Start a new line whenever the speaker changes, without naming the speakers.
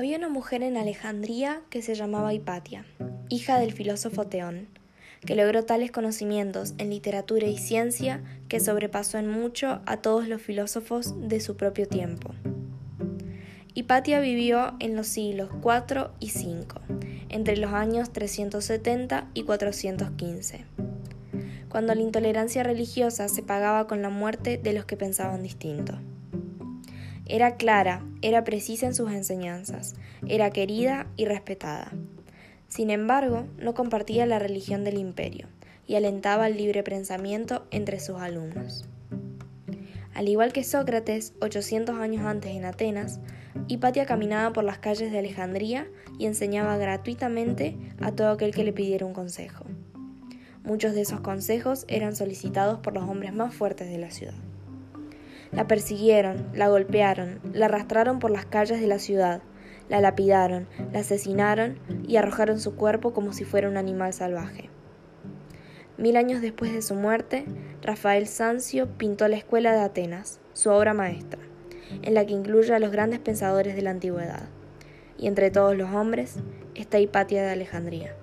Había una mujer en Alejandría que se llamaba Hipatia, hija del filósofo Teón, que logró tales conocimientos en literatura y ciencia que sobrepasó en mucho a todos los filósofos de su propio tiempo. Hipatia vivió en los siglos IV y V, entre los años 370 y 415, cuando la intolerancia religiosa se pagaba con la muerte de los que pensaban distinto. Era clara, era precisa en sus enseñanzas, era querida y respetada. Sin embargo, no compartía la religión del imperio y alentaba el libre pensamiento entre sus alumnos. Al igual que Sócrates, 800 años antes en Atenas, Hipatia caminaba por las calles de Alejandría y enseñaba gratuitamente a todo aquel que le pidiera un consejo. Muchos de esos consejos eran solicitados por los hombres más fuertes de la ciudad. La persiguieron, la golpearon, la arrastraron por las calles de la ciudad, la lapidaron, la asesinaron y arrojaron su cuerpo como si fuera un animal salvaje. Mil años después de su muerte, Rafael Sancio pintó la Escuela de Atenas, su obra maestra, en la que incluye a los grandes pensadores de la antigüedad. Y entre todos los hombres está Hipatia de Alejandría.